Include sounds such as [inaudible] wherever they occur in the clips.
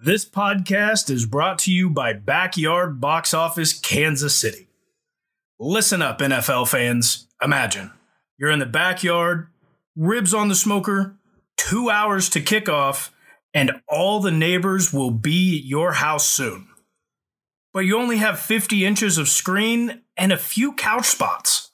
This podcast is brought to you by Backyard Box Office Kansas City. Listen up, NFL fans. Imagine you're in the backyard, ribs on the smoker, two hours to kick off, and all the neighbors will be at your house soon. But you only have 50 inches of screen and a few couch spots.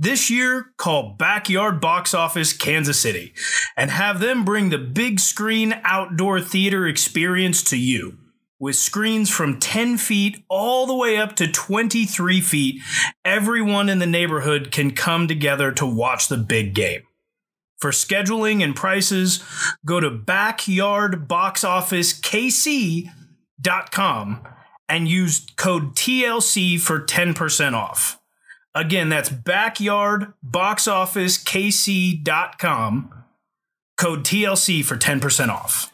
This year, call Backyard Box Office Kansas City and have them bring the big screen outdoor theater experience to you. With screens from 10 feet all the way up to 23 feet, everyone in the neighborhood can come together to watch the big game. For scheduling and prices, go to backyardboxofficekc.com and use code TLC for 10% off. Again, that's backyardboxofficekc.com. Code TLC for 10% off.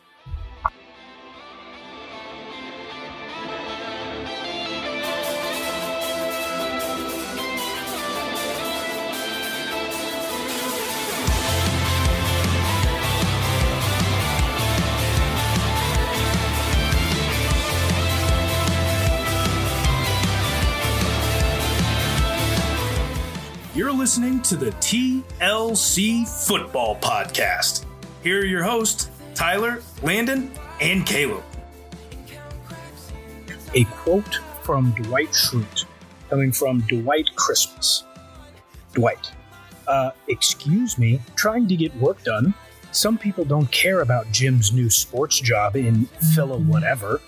Listening to the TLC Football Podcast. Here are your hosts, Tyler, Landon, and Caleb. A quote from Dwight Schrute coming from Dwight Christmas. Dwight, uh, excuse me, trying to get work done. Some people don't care about Jim's new sports job in Phila whatever.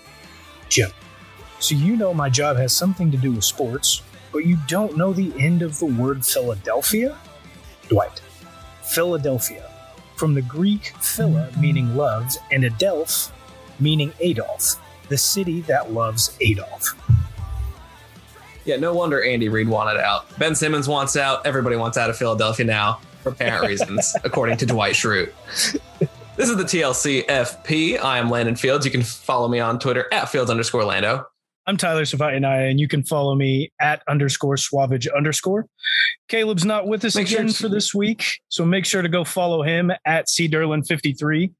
Jim, so you know my job has something to do with sports, but you don't know the end of the word Philadelphia? Dwight. Philadelphia. From the Greek phila, meaning love, and Adelph, meaning Adolf, the city that loves Adolf. Yeah, no wonder Andy Reid wanted out. Ben Simmons wants out. Everybody wants out of Philadelphia now for parent [laughs] reasons, according to Dwight Schrute. This is the TLC FP. I am Landon Fields. You can follow me on Twitter at Fields underscore Lando. I'm Tyler Savatinaya, and you can follow me at underscore Suavage underscore. Caleb's not with us Make again to- for this week, so make sure to go follow him at cderlin53.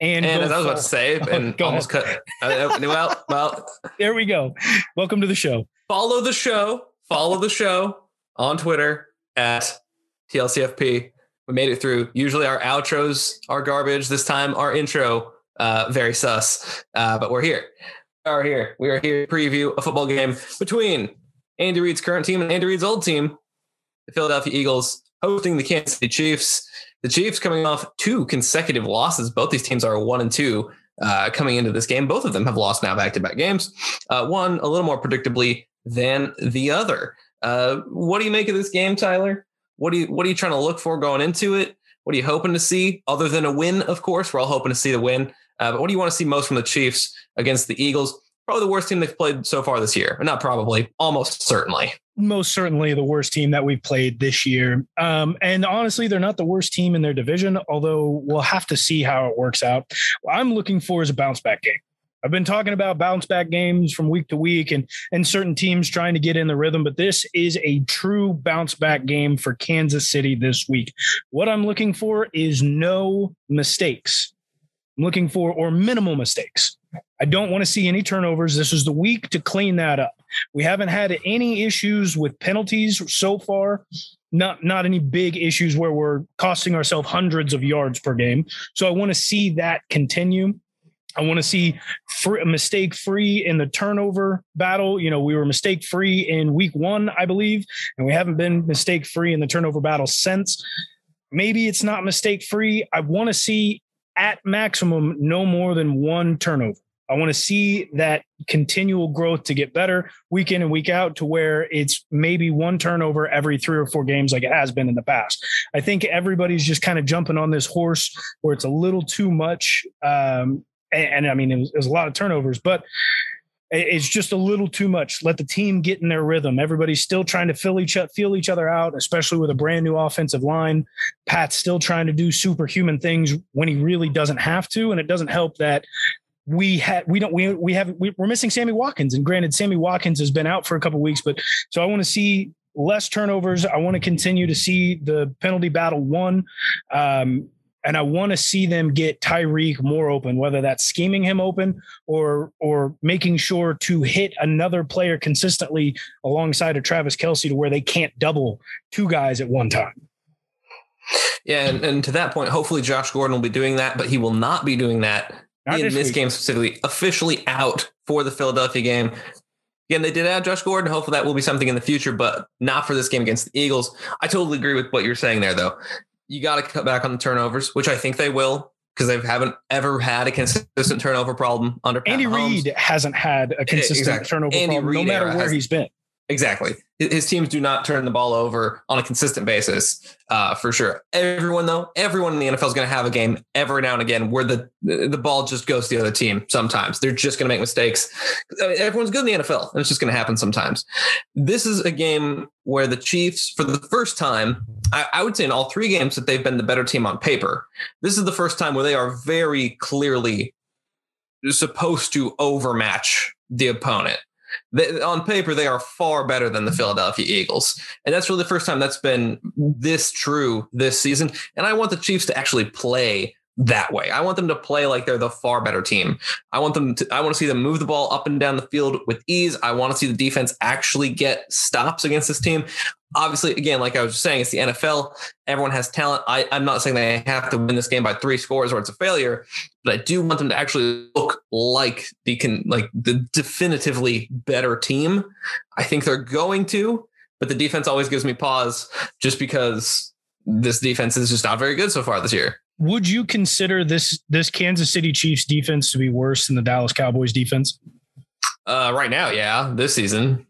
And, And as I was about to say, [laughs] Oh, and go almost cut. uh, uh, well, well, [laughs] there we go. Welcome to the show. follow the show. Follow the show on Twitter at TLCFP. We made it through. Usually our outros are garbage. This time our intro uh, very sus, uh, but we're here. Are here. We are here to preview a football game between Andy Reid's current team and Andy Reid's old team, the Philadelphia Eagles, hosting the Kansas City Chiefs. The Chiefs coming off two consecutive losses. Both these teams are one and two uh, coming into this game. Both of them have lost now back to back games. Uh, one a little more predictably than the other. Uh, what do you make of this game, Tyler? What do you what are you trying to look for going into it? What are you hoping to see, other than a win? Of course, we're all hoping to see the win. Uh, but what do you want to see most from the Chiefs against the Eagles? Probably the worst team they've played so far this year. Not probably, almost certainly. Most certainly the worst team that we've played this year. Um, and honestly, they're not the worst team in their division, although we'll have to see how it works out. What I'm looking for is a bounce back game. I've been talking about bounce back games from week to week and and certain teams trying to get in the rhythm, but this is a true bounce back game for Kansas City this week. What I'm looking for is no mistakes. I'm looking for or minimal mistakes. I don't want to see any turnovers. This is the week to clean that up. We haven't had any issues with penalties so far. Not not any big issues where we're costing ourselves hundreds of yards per game. So I want to see that continue. I want to see free, mistake free in the turnover battle. You know, we were mistake free in week one, I believe, and we haven't been mistake free in the turnover battle since. Maybe it's not mistake free. I want to see at maximum no more than one turnover. I want to see that continual growth to get better week in and week out to where it's maybe one turnover every three or four games like it has been in the past. I think everybody's just kind of jumping on this horse where it's a little too much. Um, and, and I mean, it was, it was a lot of turnovers, but it's just a little too much. Let the team get in their rhythm. Everybody's still trying to fill each feel each other out, especially with a brand new offensive line. Pat's still trying to do superhuman things when he really doesn't have to, and it doesn't help that we had we don't we we have we, we're missing Sammy Watkins, and granted, Sammy Watkins has been out for a couple weeks, but so I want to see less turnovers. I want to continue to see the penalty battle won. Um, and I want to see them get Tyreek more open, whether that's scheming him open or or making sure to hit another player consistently alongside of Travis Kelce to where they can't double two guys at one time. Yeah, and, and to that point, hopefully Josh Gordon will be doing that, but he will not be doing that not in this, this game specifically. Officially out for the Philadelphia game. Again, they did add Josh Gordon. Hopefully that will be something in the future, but not for this game against the Eagles. I totally agree with what you're saying there, though. You got to cut back on the turnovers, which I think they will because they haven't ever had a consistent turnover problem under Pat Andy Reid hasn't had a eh, consistent exactly. turnover Andy problem, Reid no matter where he's been. Exactly. His teams do not turn the ball over on a consistent basis, uh, for sure. Everyone, though, everyone in the NFL is going to have a game every now and again where the the ball just goes to the other team. Sometimes they're just going to make mistakes. I mean, everyone's good in the NFL, and it's just going to happen sometimes. This is a game where the Chiefs, for the first time, I, I would say in all three games that they've been the better team on paper. This is the first time where they are very clearly supposed to overmatch the opponent. They, on paper, they are far better than the mm-hmm. Philadelphia Eagles. And that's really the first time that's been this true this season. And I want the Chiefs to actually play that way. I want them to play like they're the far better team. I want them to I want to see them move the ball up and down the field with ease. I want to see the defense actually get stops against this team. Obviously, again, like I was saying, it's the NFL. Everyone has talent. I, I'm not saying they have to win this game by three scores or it's a failure, but I do want them to actually look like the can like the definitively better team. I think they're going to, but the defense always gives me pause just because this defense is just not very good so far this year would you consider this this Kansas City Chiefs defense to be worse than the Dallas Cowboys defense? Uh, right now, yeah, this season.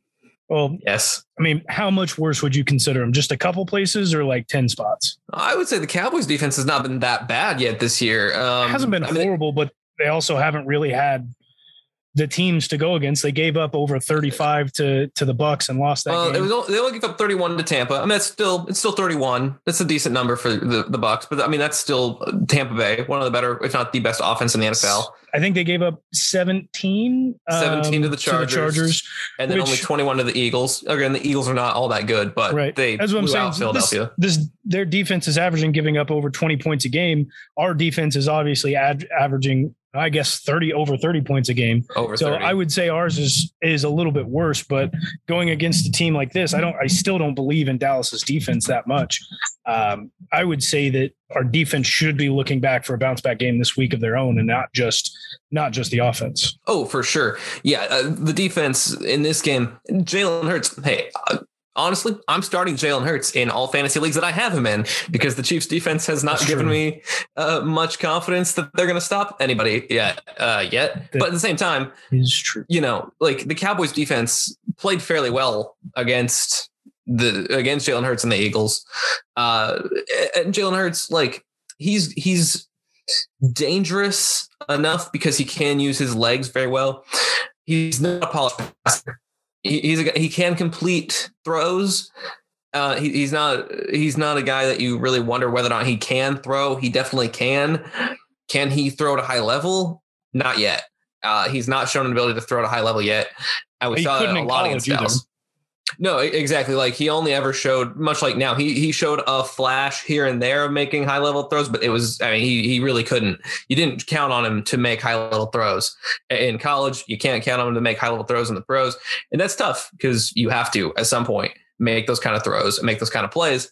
Well, yes. I mean, how much worse would you consider them? Just a couple places or like 10 spots? I would say the Cowboys defense has not been that bad yet this year. Um, it hasn't been I horrible, mean, but they also haven't really had the teams to go against. They gave up over 35 to to the Bucks and lost that well, game. It was, they only gave up 31 to Tampa. I mean, that's still it's still 31. That's a decent number for the, the Bucks, but I mean that's still Tampa Bay, one of the better, if not the best offense in the NFL. I think they gave up 17, 17 um, to, the Chargers, to the Chargers, and then which, only 21 to the Eagles. Again, the Eagles are not all that good, but right. they That's what I'm saying. Philadelphia. This, this, their defense is averaging giving up over 20 points a game. Our defense is obviously ad, averaging I guess 30 over 30 points a game. Over so 30. I would say ours is is a little bit worse, but going against a team like this, I don't I still don't believe in Dallas's defense that much. Um, I would say that our defense should be looking back for a bounce back game this week of their own and not just not just the offense. Oh, for sure. Yeah, uh, the defense in this game, Jalen Hurts, hey, uh, honestly, I'm starting Jalen Hurts in all fantasy leagues that I have him in because the Chiefs defense has not That's given true. me uh, much confidence that they're going to stop anybody yet. Uh, yet, that but at the same time, is true. You know, like the Cowboys defense played fairly well against the against Jalen Hurts and the Eagles. Uh, and Jalen Hurts, like he's he's dangerous enough because he can use his legs very well. He's not a polished passer he, he's a, he can complete throws. Uh, he, he's not he's not a guy that you really wonder whether or not he can throw. He definitely can. Can he throw at a high level? Not yet. Uh, he's not shown an ability to throw at a high level yet. And we he saw a lot against Dallas. No, exactly. Like he only ever showed much like now. He he showed a flash here and there of making high level throws, but it was I mean he he really couldn't. You didn't count on him to make high level throws in college. You can't count on him to make high level throws in the pros, and that's tough because you have to at some point make those kind of throws, make those kind of plays.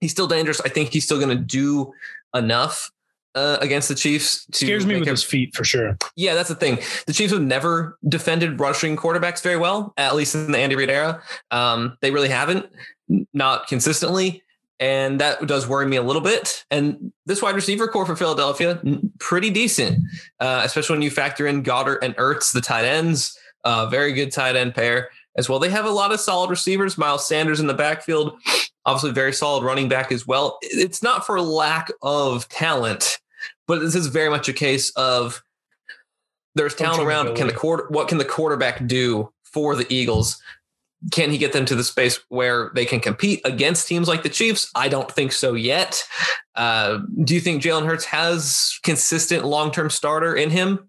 He's still dangerous. I think he's still going to do enough uh, against the Chiefs. To Scares me with him, his feet for sure. Yeah, that's the thing. The Chiefs have never defended rushing quarterbacks very well, at least in the Andy Reid era. Um, they really haven't, not consistently. And that does worry me a little bit. And this wide receiver corps for Philadelphia, pretty decent, uh, especially when you factor in Goedert and Ertz, the tight ends. Uh, very good tight end pair as well. They have a lot of solid receivers. Miles Sanders in the backfield, obviously very solid running back as well. It's not for lack of talent, but this is very much a case of there's talent around. Can the quarter what can the quarterback do for the Eagles? Can he get them to the space where they can compete against teams like the Chiefs? I don't think so yet. Uh, do you think Jalen Hurts has consistent long term starter in him?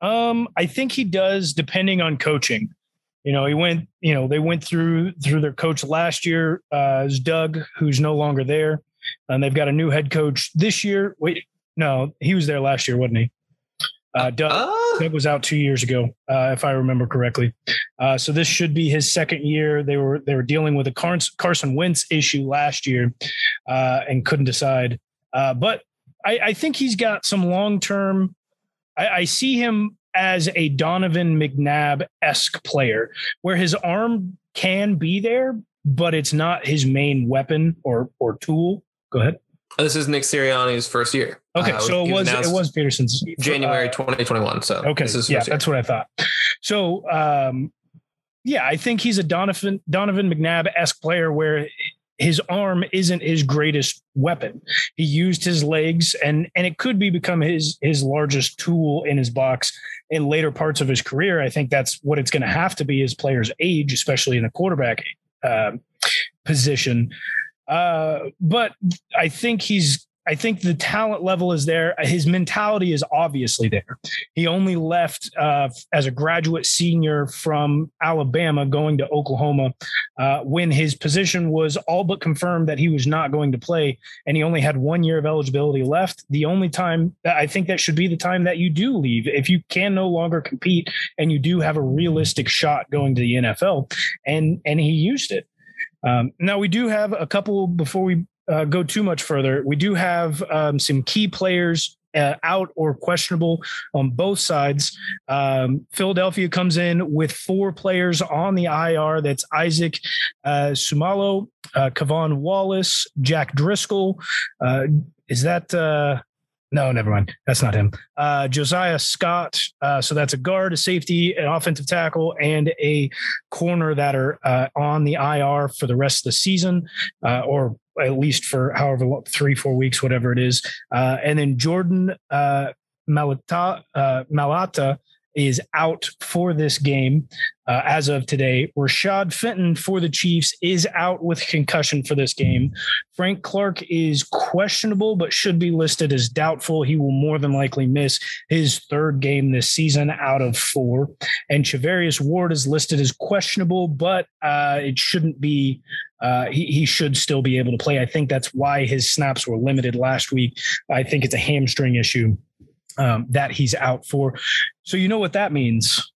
Um, I think he does, depending on coaching. You know, he went. You know, they went through through their coach last year, uh, is Doug, who's no longer there. and they've got a new head coach this year. Wait, no, he was there last year, wasn't he? Uh, Doug, Uh, Doug was out two years ago, uh, if I remember correctly. Uh, so this should be his second year. They were they were dealing with a Carson, Carson Wentz issue last year uh, and couldn't decide. Uh, but I, I think he's got some long term. I, I see him as a Donovan McNabb esque player, where his arm can be there, but it's not his main weapon or or tool. Go ahead. This is Nick Sirianni's first year. Okay, Uh, so it was it was Pederson's January uh, 2021. So Okay, this is yeah, year. that's what I thought. So, um, yeah, I think he's a Donovan Donovan McNabb esque player where his arm isn't his greatest weapon. He used his legs, and and it could be become his his largest tool in his box in later parts of his career. I think that's what it's going to have to be as players age, especially in the quarterback um position. Uh, but I think he's. I think the talent level is there. His mentality is obviously there. He only left uh, as a graduate senior from Alabama, going to Oklahoma, uh, when his position was all but confirmed that he was not going to play, and he only had one year of eligibility left. The only time I think that should be the time that you do leave if you can no longer compete and you do have a realistic shot going to the NFL, and and he used it. Um, now we do have a couple before we uh, go too much further. We do have um, some key players uh, out or questionable on both sides. Um, Philadelphia comes in with four players on the IR. That's Isaac uh, Seumalo, uh, K'Von Wallace, Jack Driscoll. Uh, is that? No, never mind. That's not him. Uh, Josiah Scott. Uh, so that's a guard, a safety, an offensive tackle, and a corner that are uh, on the IR for the rest of the season, uh, or at least for however long, three, four weeks, whatever it is. Uh, and then Jordan uh, Mailata, Mailata is out for this game uh, as of today. Rashad Fenton for the Chiefs is out with concussion for this game. Frank Clark is questionable, but should be listed as doubtful. He will more than likely miss his third game this season out of four. And Charvarius Ward is listed as questionable, but uh, it shouldn't be. Uh, he, he should still be able to play. I think that's why his snaps were limited last week. I think it's a hamstring issue um, that he's out for. So you know what that means.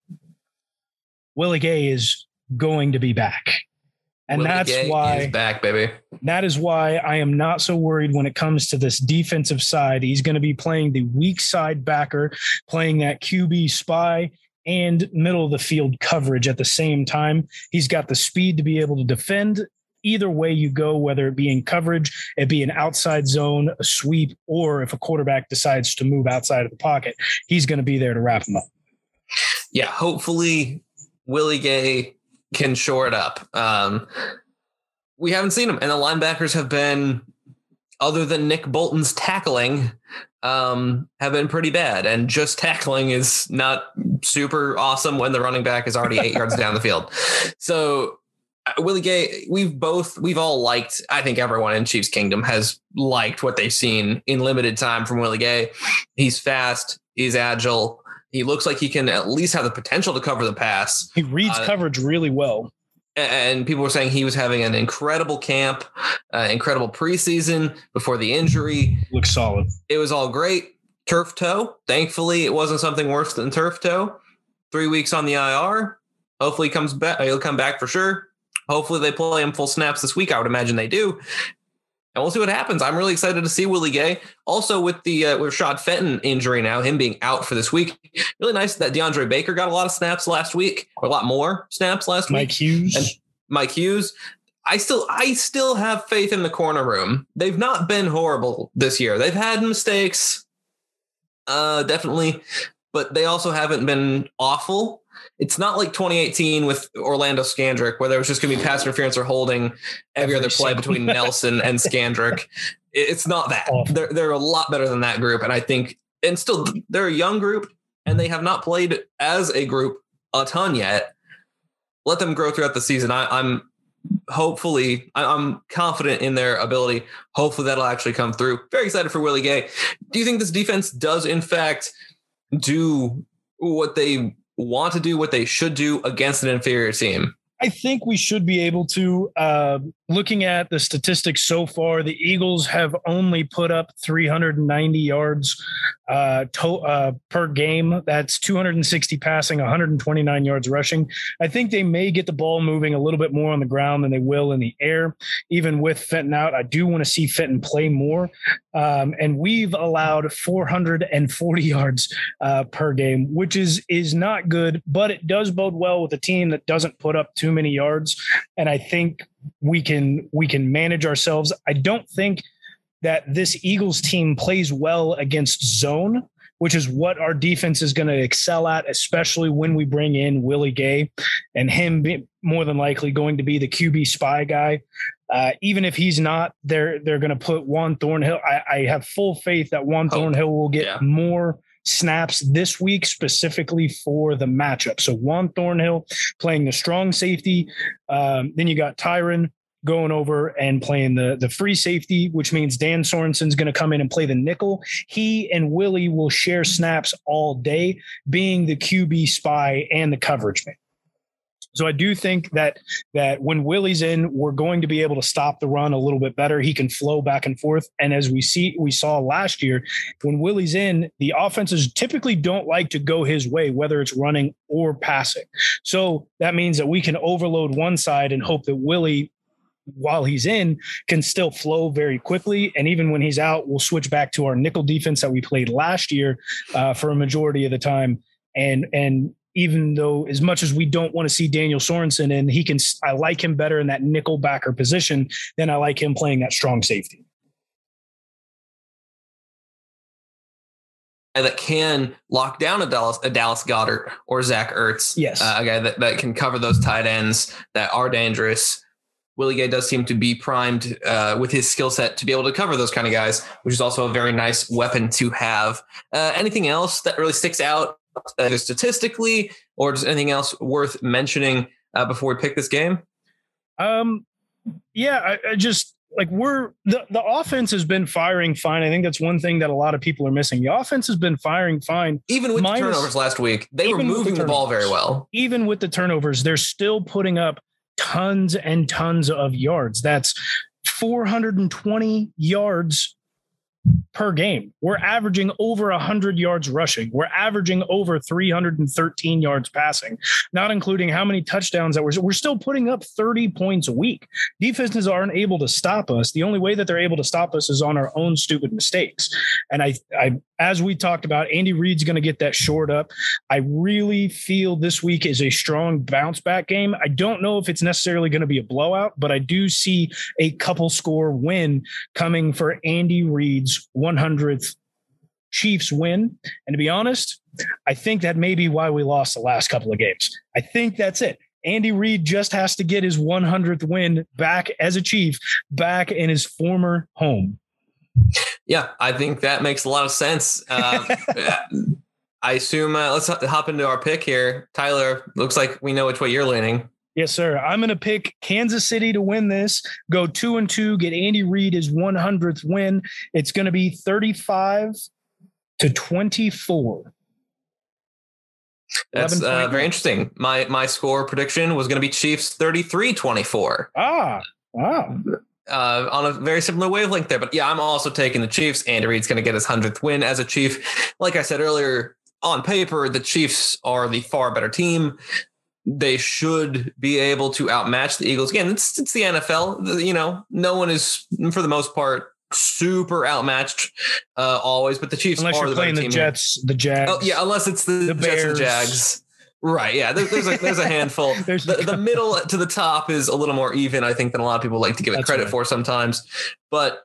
Willie Gay is going to be back. And Willie that's Gay why back, baby. that is why I am not so worried when it comes to this defensive side. He's going to be playing the weak side backer, playing that QB spy and middle of the field coverage at the same time. He's got the speed to be able to defend either way you go, whether it be in coverage, it be an outside zone, a sweep, or if a quarterback decides to move outside of the pocket, he's going to be there to wrap him up. Yeah, hopefully Willie Gay can shore it up. Um, we haven't seen him, and the linebackers have been, other than Nick Bolton's tackling, um, have been pretty bad. And just tackling is not super awesome when the running back is already eight yards down the field. So Willie Gay, we've both, we've all liked. I think everyone in Chiefs Kingdom has liked what they've seen in limited time from Willie Gay. He's fast. He's agile. He looks like he can at least have the potential to cover the pass. He reads Uh, coverage really well. And people were saying he was having an incredible camp, uh, incredible preseason before the injury. Looks solid. It was all great. Turf toe. Thankfully, it wasn't something worse than turf toe. Three weeks on the IR. Hopefully, he comes back. He'll come back for sure. Hopefully, they play him full snaps this week. I would imagine they do. And we'll see what happens. I'm really excited to see Willie Gay. Also, with the uh, with Rashad Fenton injury now, him being out for this week, really nice that DeAndre Baker got a lot of snaps last week, or a lot more snaps last Mike week. Mike Hughes. And- Mike Hughes. I still I still have faith in the corner room. They've not been horrible this year. They've had mistakes, uh, definitely, but they also haven't been awful. It's not like 2018 with Orlando Scandrick, where there was just going to be pass interference or holding every, other play between [laughs] Nelson and Scandrick. It's not that. They're they're a lot better than that group, and I think, and still they're a young group, and they have not played as a group a ton yet. Let them grow throughout the season. I, I'm hopefully I- I'm confident in their ability. Hopefully that'll actually come through. Very excited for Willie Gay. Do you think this defense does in fact do what they want to do, what they should do against an inferior team? I think we should be able to. Uh, looking at the statistics so far, the Eagles have only put up 390 yards uh, to, uh, per game. That's 260 passing, 129 yards rushing. I think they may get the ball moving a little bit more on the ground than they will in the air. Even with Fenton out, I do want to see Fenton play more. Um, and we've allowed 440 yards uh, per game, which is is not good, but it does bode well with a team that doesn't put up too many yards. And I think we can we can manage ourselves. I don't think that this Eagles team plays well against zone, which is what our defense is going to excel at, especially when we bring in Willie Gay and him more than likely going to be the QB spy guy. Uh, even if he's not, they're they're going to put Juan Thornhill. I, I, have full faith that Juan Thornhill will get yeah. more snaps this week specifically for the matchup. So Juan Thornhill playing the strong safety. Um, then you got Tyrann going over and playing the the free safety, which means Dan Sorensen's going to come in and play the nickel. He and Willie will share snaps all day, being the QB spy and the coverage man. So I do think that that when Willie's in, we're going to be able to stop the run a little bit better. He can flow back and forth. And as we see, we saw last year, when Willie's in, the offenses typically don't like to go his way, whether it's running or passing. So that means that we can overload one side and hope that Willie while he's in can still flow very quickly. And even when he's out, we'll switch back to our nickel defense that we played last year uh, for a majority of the time. And and even though as much as we don't want to see Daniel Sorensen and he can, I like him better in that nickel backer position than I like him playing that strong safety. that can lock down a Dallas, a Dallas Goedert or Zach Ertz. Yes. Uh, a guy that, that can cover those tight ends that are dangerous. Willie Gay does seem to be primed uh, with his skill set to be able to cover those kind of guys, which is also a very nice weapon to have. Uh, anything else that really sticks out uh, statistically, or just anything else worth mentioning uh, before we pick this game? Um, yeah, I, I just like we're the, the offense has been firing fine. I think that's one thing that a lot of people are missing. The offense has been firing fine. Even with minus, the turnovers last week, they were moving the, the, ball very well. Even with the turnovers, they're still putting up tons and tons of yards. That's 420 yards per game. We're averaging over 100 yards rushing. We're averaging over 313 yards passing, not including how many touchdowns that we're, we're still putting up 30 points a week. Defenses aren't able to stop us. The only way that they're able to stop us is on our own stupid mistakes. And I, I as we talked about, Andy Reid's going to get that short up. I really feel this week is a strong bounce back game. I don't know if it's necessarily going to be a blowout, but I do see a couple score win coming for Andy Reid's 100th Chiefs win. And to be honest, I think that may be why we lost the last couple of games. I think that's it. Andy Reid just has to get his 100th win back as a Chief, back in his former home. Yeah, I think that makes a lot of sense. Uh, [laughs] I assume uh, let's hop into our pick here. Tyler, looks like we know which way you're leaning. Yes, sir. I'm going to pick Kansas City to win this. Go two and two. Get Andy Reid his 100th win. It's going to be 35 to 24. That's uh, very interesting. My my score prediction was going to be Chiefs 33-24. Ah, wow. Uh, on a very similar wavelength there, but yeah, I'm also taking the Chiefs. Andy Reid's going to get his hundredth win as a Chief. Like I said earlier, on paper, the Chiefs are the far better team they should be able to outmatch the Eagles. Again, it's it's the NFL. You know, no one is for the most part super outmatched uh, always, but the Chiefs unless you're the playing the Jets, here. the Jags. Oh yeah, unless it's the, the Jets and Jags. Right. Yeah. There's, there's a there's a handful. [laughs] there's the, the middle to the top is a little more even, I think, than a lot of people like to give it That's credit right. for sometimes. But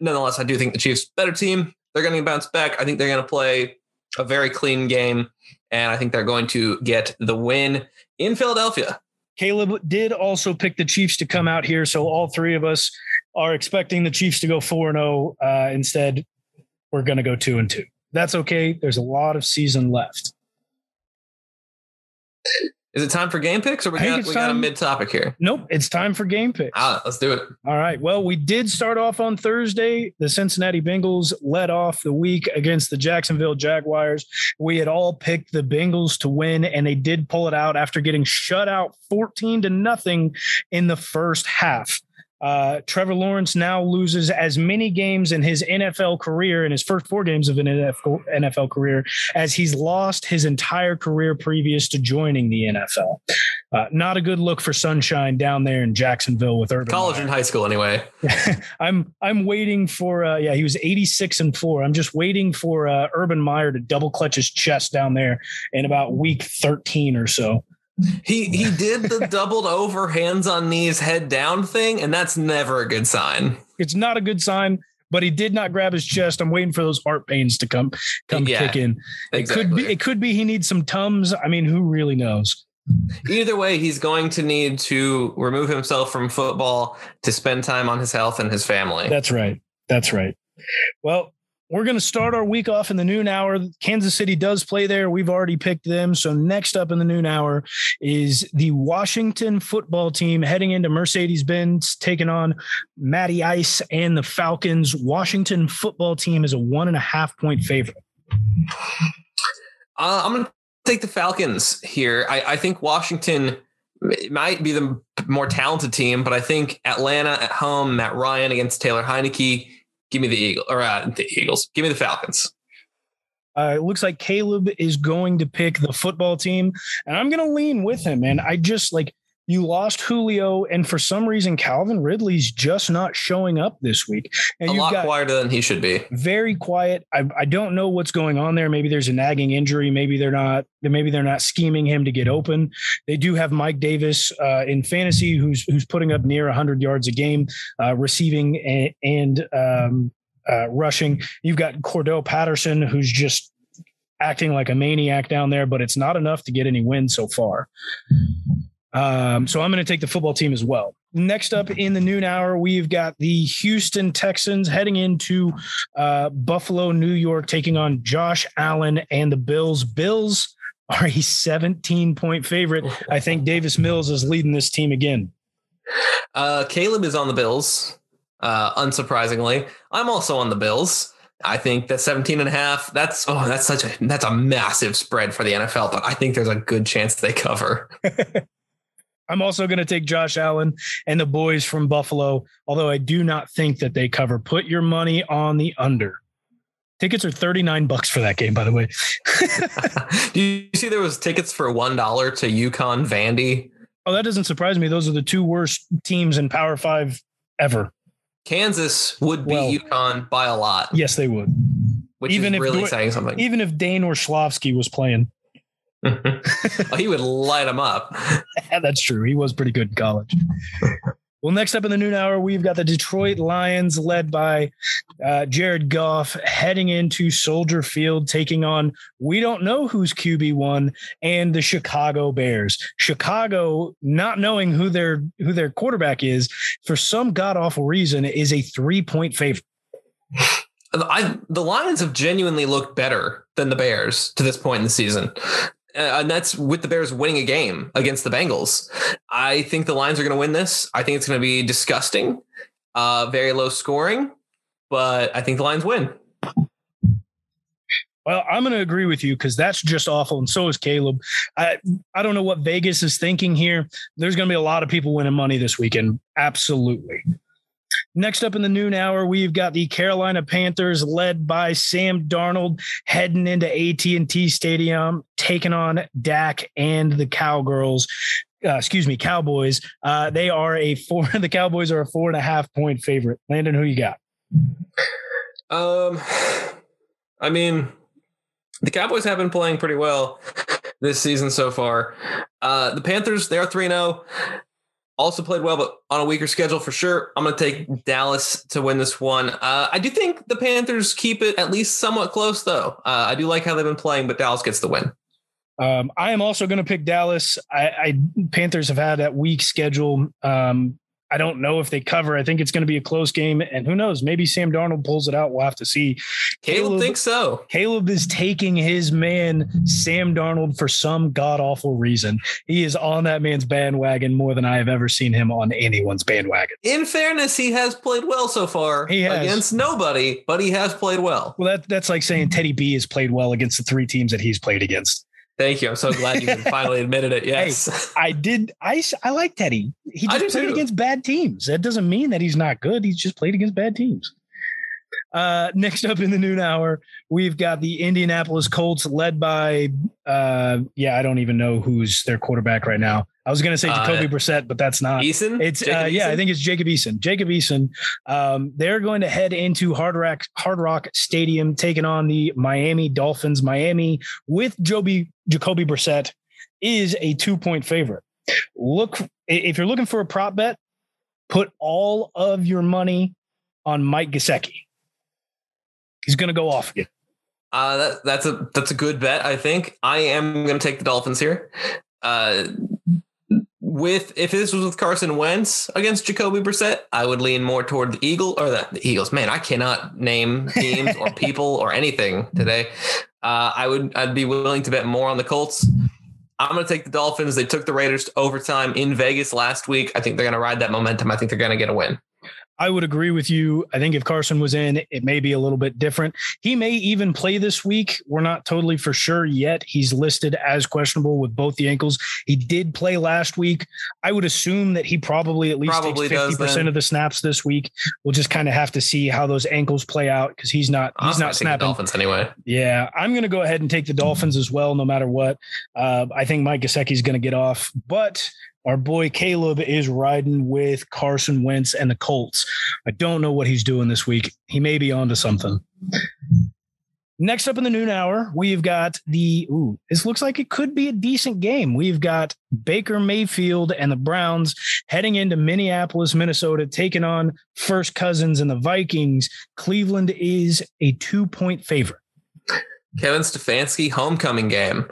nonetheless, I do think the Chiefs better team. They're going to bounce back. I think they're going to play a very clean game, and I think they're going to get the win in Philadelphia. Caleb did also pick the Chiefs to come out here, so all three of us are expecting the Chiefs to go four and zero. Oh. Uh, instead, we're going to go two and two. That's okay. There's a lot of season left. Is it time for game picks or we, got, we got a mid topic here? Nope. It's time for game picks. Ah, let's do it. All right. Well, we did start off on Thursday. The Cincinnati Bengals led off the week against the Jacksonville Jaguars. We had all picked the Bengals to win, and they did pull it out after getting shut out 14 to nothing in the first half. Uh, Trevor Lawrence now loses as many games in his NFL career, in his first four games of an NFL career, as he's lost his entire career previous to joining the NFL. Uh, not a good look for Sunshine down there in Jacksonville with Urban. College Meyer. and high school, anyway. [laughs] I'm I'm waiting for. Uh, yeah, he was 86 and four. I'm just waiting for uh, Urban Meyer to double clutch his chest down there in about week 13 or so. He he did the [laughs] doubled over hands on knees head down thing, and that's never a good sign. It's not a good sign, but he did not grab his chest. I'm waiting for those heart pains to come come yeah, kick in. Exactly. It could be it could be he needs some tums. I mean, who really knows? Either way, he's going to need to remove himself from football to spend time on his health and his family. That's right. That's right. Well, we're going to start our week off in the noon hour. Kansas City does play there. We've already picked them. So next up in the noon hour is the Washington football team heading into Mercedes Benz, taking on Matty Ice and the Falcons. Washington football team is a one and a half point favorite. Uh, I'm going to take the Falcons here. I, I think Washington might be the more talented team, but I think Atlanta at home, Matt Ryan against Taylor Heinicke Give me the Eagle or uh, the Eagles. Give me the Falcons. Uh, it looks like Caleb is going to pick the football team, and I'm going to lean with him. And I just like you lost Julio, and for some reason, Calvin Ridley's just not showing up this week. And a lot quieter than he should be. Very quiet. I, I don't know what's going on there. Maybe there's a nagging injury. Maybe they're not. Maybe they're not scheming him to get open. They do have Mike Davis uh, in fantasy, who's who's putting up near 100 yards a game, uh, receiving and, and um, uh, rushing. You've got Cordarrelle Patterson, who's just acting like a maniac down there, but it's not enough to get any wins so far. Um, so I'm going to take the football team as well. Next up in the noon hour, we've got the Houston Texans heading into uh, Buffalo, New York, taking on Josh Allen and the Bills. Bills are a 17 point favorite. I think Davis Mills is leading this team again. Uh, Caleb is on the Bills, uh, unsurprisingly. I'm also on the Bills. I think that 17 and a half, that's oh, that's such a that's a massive spread for the NFL, but I think there's a good chance they cover. [laughs] I'm also going to take Josh Allen and the boys from Buffalo, although I do not think that they cover. Put your money on the under. Tickets are 39 bucks for that game, by the way. [laughs] do you see there was tickets for $1 to UConn Vandy? Oh, that doesn't surprise me. Those are the two worst teams in Power Five ever. Kansas would beat well, UConn by a lot. Yes, they would. Which even is if really saying something. Even if Dane Orlovsky was playing. Oh, he would light them up. [laughs] That's true. He was pretty good in college. Well, next up in the noon hour, we've got the Detroit Lions led by uh, Jared Goff heading into Soldier Field, taking on we don't know who's QB one and the Chicago Bears. Chicago, not knowing who their who their quarterback is, for some god awful reason, is a three point favorite. I, the Lions have genuinely looked better than the Bears to this point in the season. Uh, and that's with the Bears winning a game against the Bengals. I think the Lions are going to win this. I think it's going to be disgusting, uh, very low scoring, but I think the Lions win. Well, I'm going to agree with you because that's just awful, and so is Caleb. I I don't know what Vegas is thinking here. There's going to be a lot of people winning money this weekend. Absolutely. Next up in the noon hour, we've got the Carolina Panthers led by Sam Darnold heading into AT&T Stadium, taking on Dak and the Cowgirls. Uh, excuse me, Cowboys. Uh, they are a four. [laughs] The Cowboys are a four and a half point favorite. Landon, who you got? Um, I mean, the Cowboys have been playing pretty well this season so far. Uh, the Panthers, they are 3 0 also played well, but on a weaker schedule for sure. I'm going to take Dallas to win this one. Uh, I do think the Panthers keep it at least somewhat close, though. Uh, I do like how they've been playing, but Dallas gets the win. Um, I am also going to pick Dallas. I, I, Panthers have had that weak schedule. Um, I don't know if they cover. I think it's going to be a close game, and who knows? Maybe Sam Darnold pulls it out. We'll have to see. Caleb, Caleb thinks so. Caleb is taking his man Sam Darnold for some god awful reason. He is on that man's bandwagon more than I have ever seen him on anyone's bandwagon. In fairness, he has played well so far. He has. against nobody, but he has played well. Well, that that's like saying Teddy B has played well against the three teams that he's played against. Thank you. I'm so glad you [laughs] finally admitted it. Yes. [laughs] I did. I I like Teddy. He just played too. against bad teams. That doesn't mean that he's not good. He's just played against bad teams. Uh, next up in the noon hour, we've got the Indianapolis Colts led by, uh, yeah, I don't even know who's their quarterback right now. I was going to say Uh, Jacoby Brissett, but that's not. Eason? It's Jacob uh, yeah, I think it's Jacob Eason. Jacob Eason. Um, they're going to head into Hard Rock Hard Rock Stadium, taking on the Miami Dolphins. Miami with Joby Jacoby Brissett is a two point favorite. Look, if you're looking for a prop bet, put all of your money on Mike Gesicki. He's going to go off again. Uh, that, that's a that's a good bet. I think I am going to take the Dolphins here. Uh, with if this was with Carson Wentz against Jacoby Brissett, I would lean more toward the Eagle or the, the Eagles. Man, I cannot name teams or [laughs] people or anything today. Uh, I would I'd be willing to bet more on the Colts. I'm going to take the Dolphins. They took the Raiders to overtime in Vegas last week. I think they're going to ride that momentum. I think they're going to get a win. I would agree with you. I think if Carson was in, it may be a little bit different. He may even play this week. We're not totally for sure yet. He's listed as questionable with both the ankles. He did play last week. I would assume that he probably at least Probably takes 50% of the snaps this week. We'll just kind of have to see how those ankles play out because he's not he's not snapping. Dolphins anyway. Yeah, I'm going to go ahead and take the Dolphins as well, no matter what. Uh, I think Mike Gesicki's going to get off, but our boy Caleb is riding with Carson Wentz and the Colts. I don't know what he's doing this week. He may be onto something. Next up in the noon hour, we've got the ooh, this looks like it could be a decent game. We've got Baker Mayfield and the Browns heading into Minneapolis, Minnesota, taking on First Cousins and the Vikings. Cleveland is a two-point favorite. Kevin Stefanski homecoming game.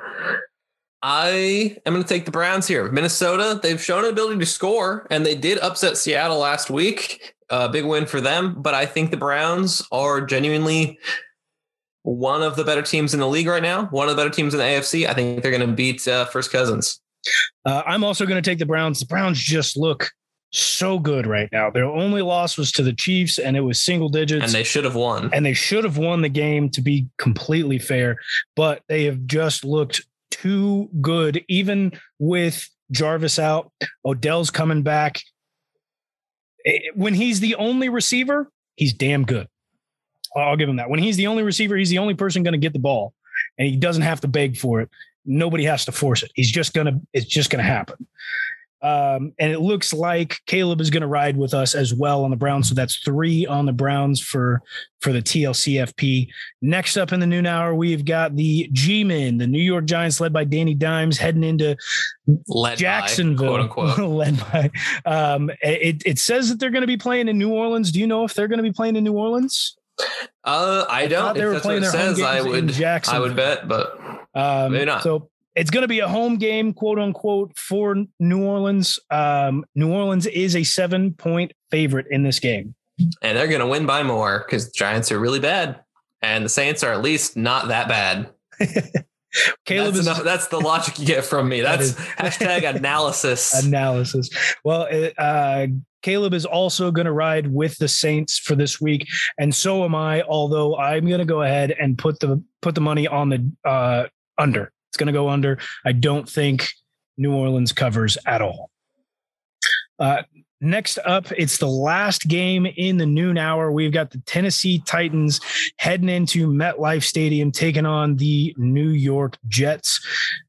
I am going to take the Browns here. Minnesota, they've shown an ability to score, and they did upset Seattle last week. A big win for them. But I think the Browns are genuinely one of the better teams in the league right now. One of the better teams in the AFC. I think they're going to beat uh, First Cousins. Uh, I'm also going to take the Browns. The Browns just look so good right now. Their only loss was to the Chiefs, and it was single digits. And they should have won. and they should have won the game to be completely fair, but they have just looked too good, even with Jarvis out. Odell's coming back. Eh, When he's the only receiver, he's damn good. I'll give him that. When he's the only receiver, he's the only person going to get the ball, and he doesn't have to beg for it. Nobody has to force it. He's just gonna. It's just gonna happen. Um, and it looks like Caleb is going to ride with us as well on the Browns. So that's three on the Browns for for the TLCFP. Next up in the noon hour, we've got the G-Men, the New York Giants, led by Danny Dimes, heading into Led Jacksonville, by, quote unquote. [laughs] led by. Um, it, it says that they're going to be playing in New Orleans. Do you know if they're going to be playing in New Orleans? Uh, I thought don't. they If were that's what playing it their home says, I games in would. I would bet, but Um, Maybe not. So it's going to be a home game, quote unquote, for New Orleans. Um, New Orleans is a seven point favorite in this game. and they're going to win by more because the Giants are really bad, and the Saints are at least not that bad. [laughs] Caleb that's, is enough, that's the logic you get from me. [laughs] That That's is- [laughs] hashtag analysis. analysis. Well, it, uh, Caleb is also going to ride with the Saints for this week, and so am I. Although I'm going to go ahead and put the put the money on the uh, under. It's going to go under. I don't think New Orleans covers at all. Uh, next up, it's the last game in the noon hour. We've got the Tennessee Titans heading into MetLife Stadium, taking on the New York Jets.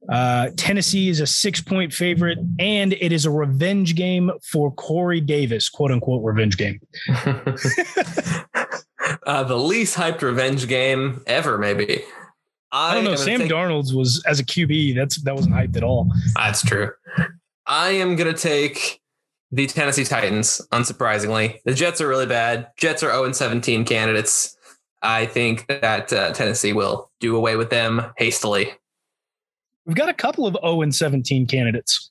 Uh, Tennessee is a six point favorite, and it is a revenge game for Corey Davis, quote unquote, revenge game. [laughs] [laughs] uh, the least hyped revenge game ever, maybe. I don't know. Sam take- Darnold's was as a QB. That's that wasn't hyped at all. That's true. I am going to take the Tennessee Titans, unsurprisingly. The Jets are really bad. Jets are 0 17 candidates. I think that uh, Tennessee will do away with them hastily. We've got a couple of 0 and 17 candidates.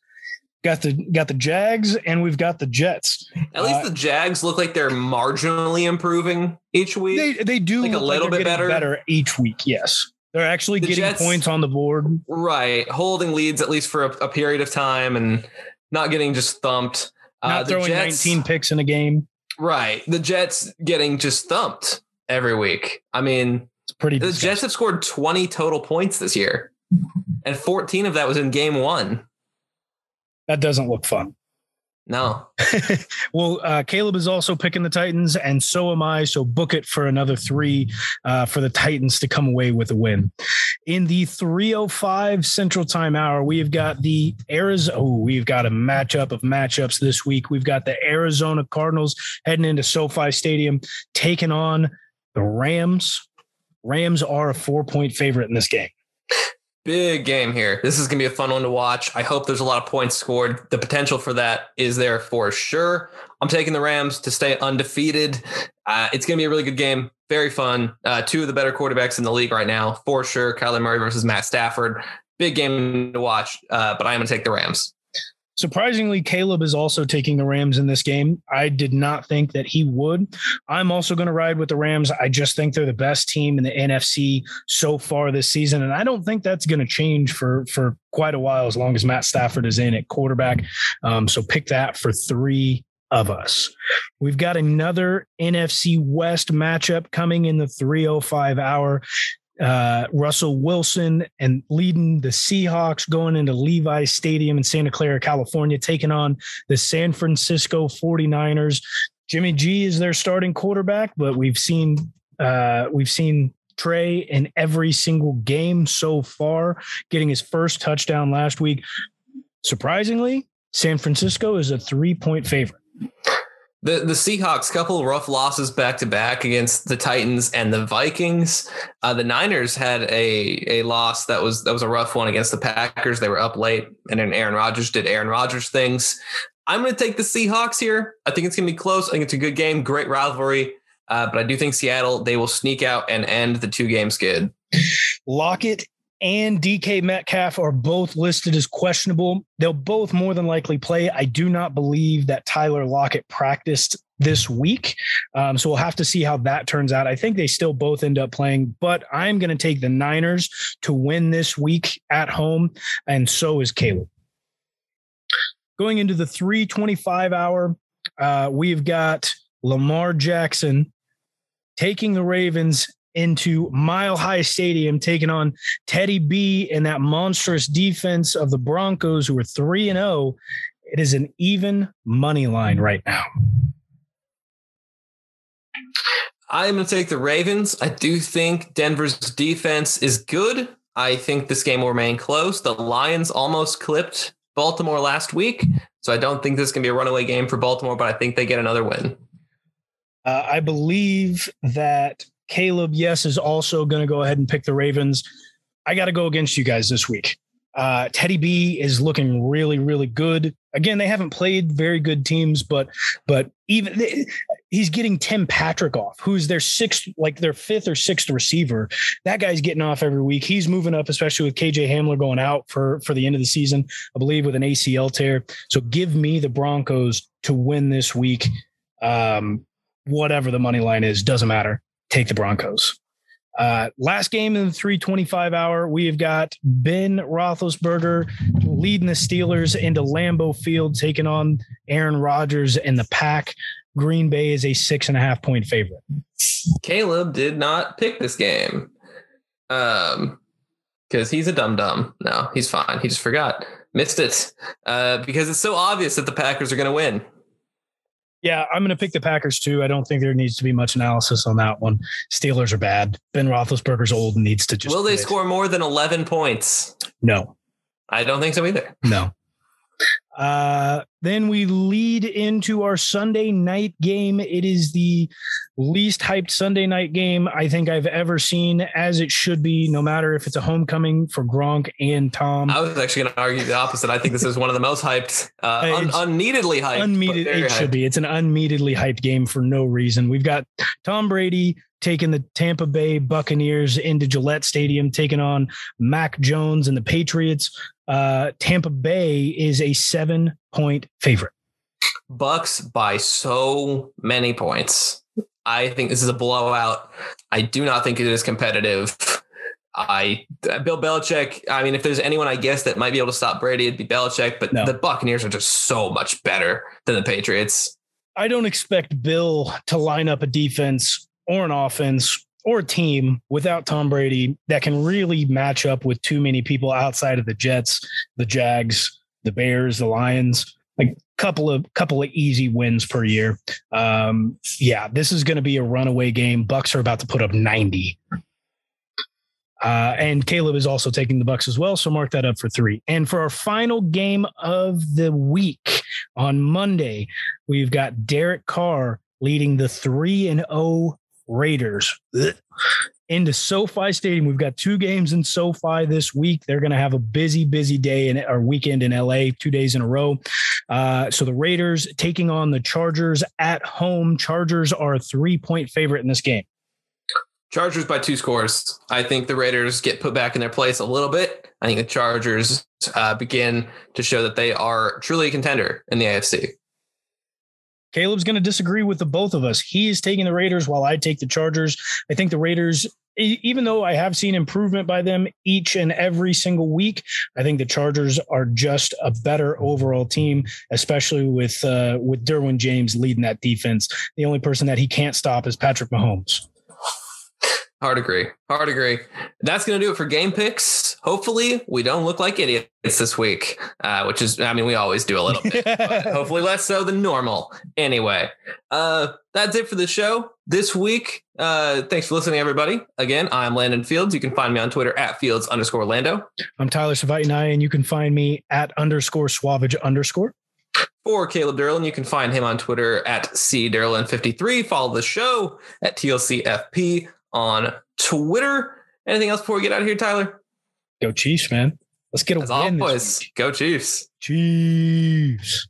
Got the got the Jags and we've got the Jets. At least Uh, the Jags look like they're marginally improving each week. They they do Like a little they're bit better? better each week. Yes, they're actually The getting Jets- points on the board. right. Holding leads at least for a, a period of time and not getting just thumped. Not Uh, throwing Jets- 19 picks in a game. Right. The Jets getting just thumped every week. I mean, It's pretty. the disgusting. Jets have scored 20 total points this year. and 14 of that was in game one. That doesn't look fun. No. [laughs] well, uh, Caleb is also picking the Titans, and so am I. So book it for another three uh, for the Titans to come away with a win. In the 305 Central Time Hour, we've got the Arizona. Oh, we've got a matchup of matchups this week. We've got the Arizona Cardinals heading into SoFi Stadium, taking on the Rams. Rams are a four point favorite in this game. Big game here. This is going to be a fun one to watch. I hope there's a lot of points scored. The potential for that is there for sure. I'm taking the Rams to stay undefeated. Uh, it's going to be a really good game. Very fun. Uh, two of the better quarterbacks in the league right now, for sure. Kyler Murray versus Matt Stafford. Big game to watch, uh, but I am going to take the Rams. Surprisingly, Caleb is also taking the Rams in this game. I did not think that he would. I'm also going to ride with the Rams. I just think they're the best team in the NFC so far this season, and I don't think that's going to change for for quite a while as long as Matt Stafford is in at quarterback. Um, so pick that for three of us. We've got another NFC West matchup coming in the 305 hour uh, Russell Wilson and leading the Seahawks going into Levi Stadium in Santa Clara, California, taking on the San Francisco 49ers. Jimmy G is their starting quarterback, but we've seen uh, we've seen Trey in every single game so far, getting his first touchdown last week. Surprisingly, San Francisco is a three point favorite. The the Seahawks couple rough losses back to back against the Titans and the Vikings. Uh, the Niners had a a loss that was that was a rough one against the Packers. They were up late, and then Aaron Rodgers did Aaron Rodgers things. I'm going to take the Seahawks here. I think it's going to be close. I think it's a good game, great rivalry. Uh, but I do think Seattle they will sneak out and end the two game skid. Lockett and DK Metcalf are both listed as questionable. They'll both more than likely play. I do not believe that Tyler Lockett practiced this week. Um, so we'll have to see how that turns out. I think they still both end up playing, but I'm going to take the Niners to win this week at home. And so is Caleb. Going into the 325 hour, uh, we've got Lamar Jackson taking the Ravens into Mile High Stadium, taking on Teddy B and that monstrous defense of the Broncos, who are 3 and 0. It is an even money line right now. I'm going to take the Ravens. I do think Denver's defense is good. I think this game will remain close. The Lions almost clipped Baltimore last week. So I don't think this can be a runaway game for Baltimore, but I think they get another win. Uh, I believe that Caleb, yes, is also going to go ahead and pick the Ravens. I got to go against you guys this week. Uh, Teddy B is looking really, really good. Again, they haven't played very good teams, but but even he's getting Tim Patrick off, who's their sixth, like their fifth or sixth receiver. That guy's getting off every week. He's moving up, especially with KJ Hamler going out for for the end of the season, I believe, with an ACL tear. So give me the Broncos to win this week. Um, whatever the money line is, doesn't matter take the Broncos. Uh, last game in the 325 hour, we have got Ben Roethlisberger leading the Steelers into Lambeau Field, taking on Aaron Rodgers and the pack. Green Bay is a six and a half point favorite. Caleb did not pick this game. Um, because he's a dum dum. No, he's fine. He just forgot, missed it. Uh, because it's so obvious that the Packers are going to win. Yeah, I'm going to pick the Packers too. I don't think there needs to be much analysis on that one. Steelers are bad. Ben Roethlisberger's old and needs to just. Will they quit. score more than 11 points? No. I don't think so either. No. Uh, then we lead into our Sunday night game. It is the least hyped Sunday night game I think I've ever seen, as it should be, no matter if it's a homecoming for Gronk and Tom. I was actually going to argue the opposite. I think this is one of the most hyped, uh, un- unneededly hyped. It hyped. should be. It's an unneededly hyped game for no reason. We've got Tom Brady taking the Tampa Bay Buccaneers into Gillette Stadium, taking on Mac Jones and the Patriots. Uh, Tampa Bay is a seven point favorite. Bucks by so many points. I think this is a blowout. I do not think it is competitive. I Bill Belichick. I mean, if there's anyone I guess that might be able to stop Brady, it'd be Belichick. But no. the Buccaneers are just so much better than the Patriots. I don't expect Bill to line up a defense or an offense or a team without Tom Brady that can really match up with too many people outside of the Jets, the Jags, the Bears, the Lions. Like couple of couple of easy wins per year. Um, yeah, this is going to be a runaway game. Bucks are about to put up 90. Uh, and Caleb is also taking the Bucks as well, so mark that up for three. And for our final game of the week on Monday, we've got Derek Carr leading the three and zero Raiders into SoFi Stadium. We've got two games in SoFi this week. They're going to have a busy, busy day in our weekend in LA, two days in a row. Uh, so the Raiders taking on the Chargers at home. Chargers are a three point favorite in this game. Chargers by two scores. I think the Raiders get put back in their place a little bit. I think the Chargers uh, begin to show that they are truly a contender in the AFC. Caleb's going to disagree with the both of us. He is taking the Raiders while I take the Chargers. I think the Raiders, even though I have seen improvement by them each and every single week, I think the Chargers are just a better overall team, especially with uh, with Derwin James leading that defense. The only person that he can't stop is Patrick Mahomes. Hard agree. Hard agree. That's going to do it for game picks. Hopefully, we don't look like idiots this week, uh, which is, I mean, we always do a little bit, but [laughs] hopefully less so than normal. Anyway, uh, that's it for the show this week. Uh, thanks for listening, everybody. Again, I'm Landon Fields. You can find me on Twitter at Fields underscore Lando. I'm Tyler Savaitinai, and you can find me at underscore Suavage underscore. For Caleb Derlin, you can find him on Twitter at CDerlin53. Follow the show at TLCFP on Twitter. Anything else before we get out of here, Tyler? Go Chiefs, man. Let's get a As win. Always, go Chiefs. Chiefs.